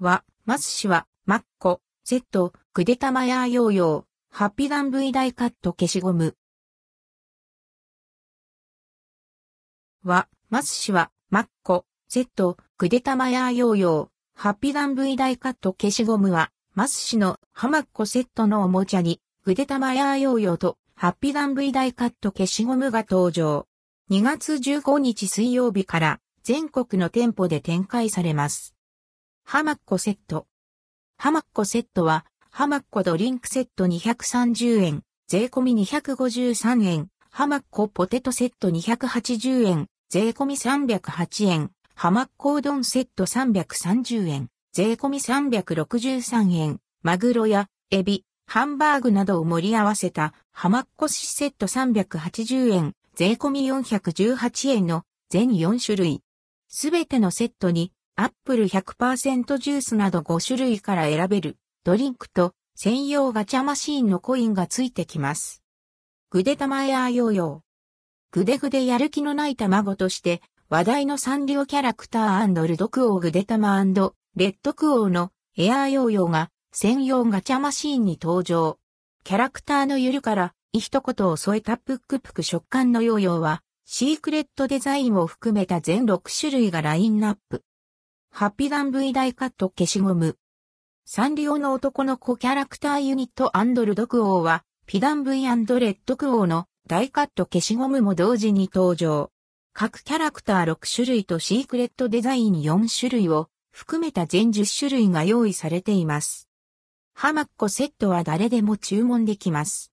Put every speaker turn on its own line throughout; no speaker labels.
は、マス氏は、マッコ、セット、グデタマヤーヨーヨー、ハッピダン V ダイカット消しゴム。は、マス氏は、マッコ、セット、グデタマヤーヨーヨー、ハッピダン V ダイカット消しゴムは、マス氏のハマッコセットのおもちゃに、グデタマヤーヨーヨーと、ハッピダン V ダイカット消しゴムが登場。2月15日水曜日から全国の店舗で展開されます。ハマッコセット。ハマッコセットは、ハマッコドリンクセット230円、税込み253円、ハマッコポテトセット280円、税込み308円、ハマッコうどんセット330円、税込み363円、マグロやエビ、ハンバーグなどを盛り合わせたハマッコシセット380円、税込み418円の全4種類。すべてのセットにアップル100%ジュースなど5種類から選べるドリンクと専用ガチャマシーンのコインがついてきます。ぐでたまエアーヨーヨー。ぐでぐでやる気のない卵として話題のサンリオキャラクター ldquo ぐでたま rdquo のエアーヨーヨーが専用ガチャマシーンに登場。キャラクターのゆるから一言を添えたプックプク触感のヨーヨーはシークレットデザインを含めた全6種類がラインナップ。ハッピダン V ダイカット消しゴム。サンリオの男の子キャラクターユニットアンドルドクオーはピダン V& レッドクオーのダイカット消しゴムも同時に登場。各キャラクター6種類とシークレットデザイン4種類を含めた全10種類が用意されています。ハマッコセットは誰でも注文できます。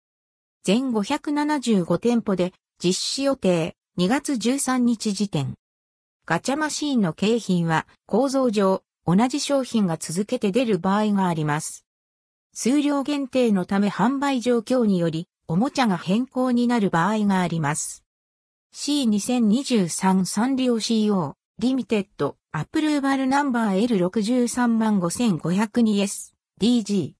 全575店舗で実施予定2月13日時点。ガチャマシーンの景品は構造上同じ商品が続けて出る場合があります。数量限定のため販売状況により、おもちゃが変更になる場合があります。C2023 サンリオ CO リミテッドアプルーバルナンバー L635502S DG